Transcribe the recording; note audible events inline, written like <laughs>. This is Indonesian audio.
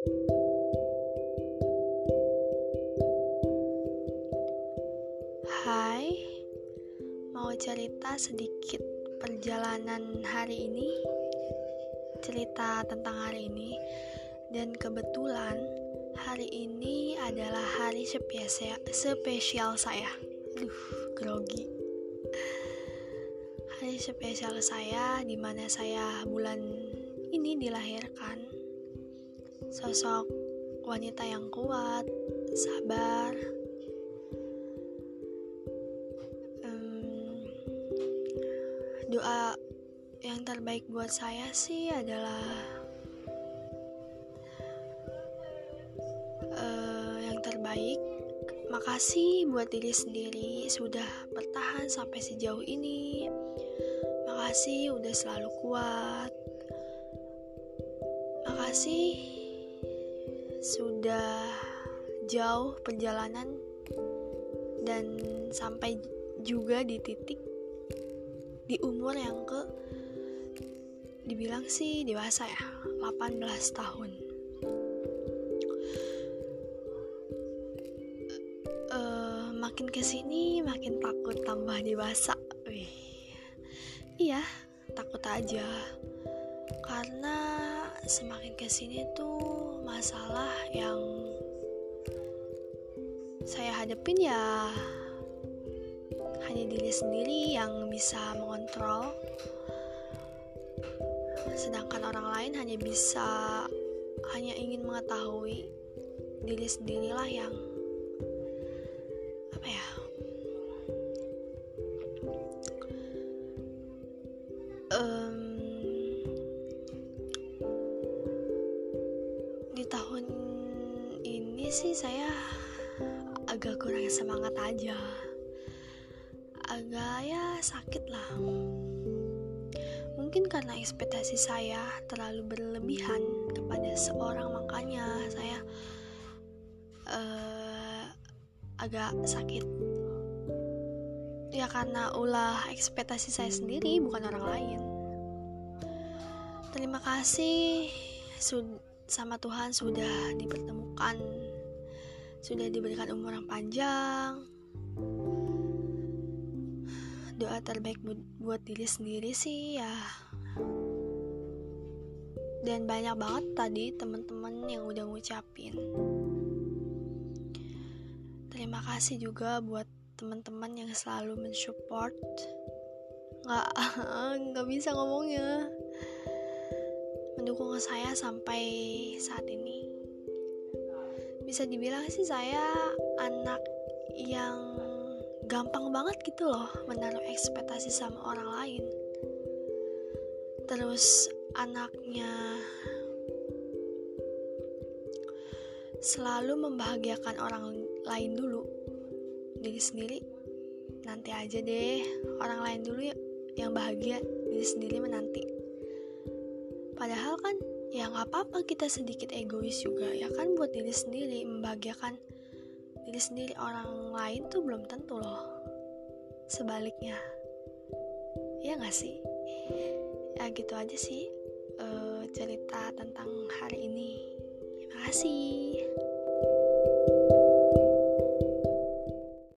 Hai, mau cerita sedikit perjalanan hari ini, cerita tentang hari ini, dan kebetulan hari ini adalah hari spesial, saya. Aduh, grogi. Hari spesial saya di mana saya bulan ini dilahirkan. Sosok wanita yang kuat, sabar, doa yang terbaik buat saya sih adalah uh, yang terbaik. Makasih buat diri sendiri sudah bertahan sampai sejauh ini. Makasih udah selalu kuat. Makasih sudah jauh perjalanan dan sampai juga di titik di umur yang ke dibilang sih dewasa ya 18 tahun. Uh, makin ke sini makin takut tambah dewasa. Wih. iya takut aja. Karena semakin ke sini tuh masalah yang saya hadapin ya hanya diri sendiri yang bisa mengontrol. Sedangkan orang lain hanya bisa hanya ingin mengetahui diri sendirilah yang apa ya um, sih saya agak kurang semangat aja. Agak ya sakit lah. Mungkin karena ekspektasi saya terlalu berlebihan kepada seorang makanya saya uh, agak sakit. Ya karena ulah ekspektasi saya sendiri bukan orang lain. Terima kasih sama Tuhan sudah dipertemukan sudah diberikan umur yang panjang. Doa terbaik buat diri sendiri sih ya. Dan banyak banget tadi teman-teman yang udah ngucapin. Terima kasih juga buat teman-teman yang selalu mensupport. Nggak <laughs> nggak bisa ngomongnya. Mendukung saya sampai saat ini bisa dibilang sih saya anak yang gampang banget gitu loh menaruh ekspektasi sama orang lain. Terus anaknya selalu membahagiakan orang lain dulu diri sendiri nanti aja deh. Orang lain dulu yang bahagia diri sendiri menanti. Padahal kan ya nggak apa-apa kita sedikit egois juga ya kan? Buat diri sendiri membahagiakan diri sendiri orang lain tuh belum tentu loh sebaliknya. Ya gak sih? Ya gitu aja sih uh, cerita tentang hari ini. Terima kasih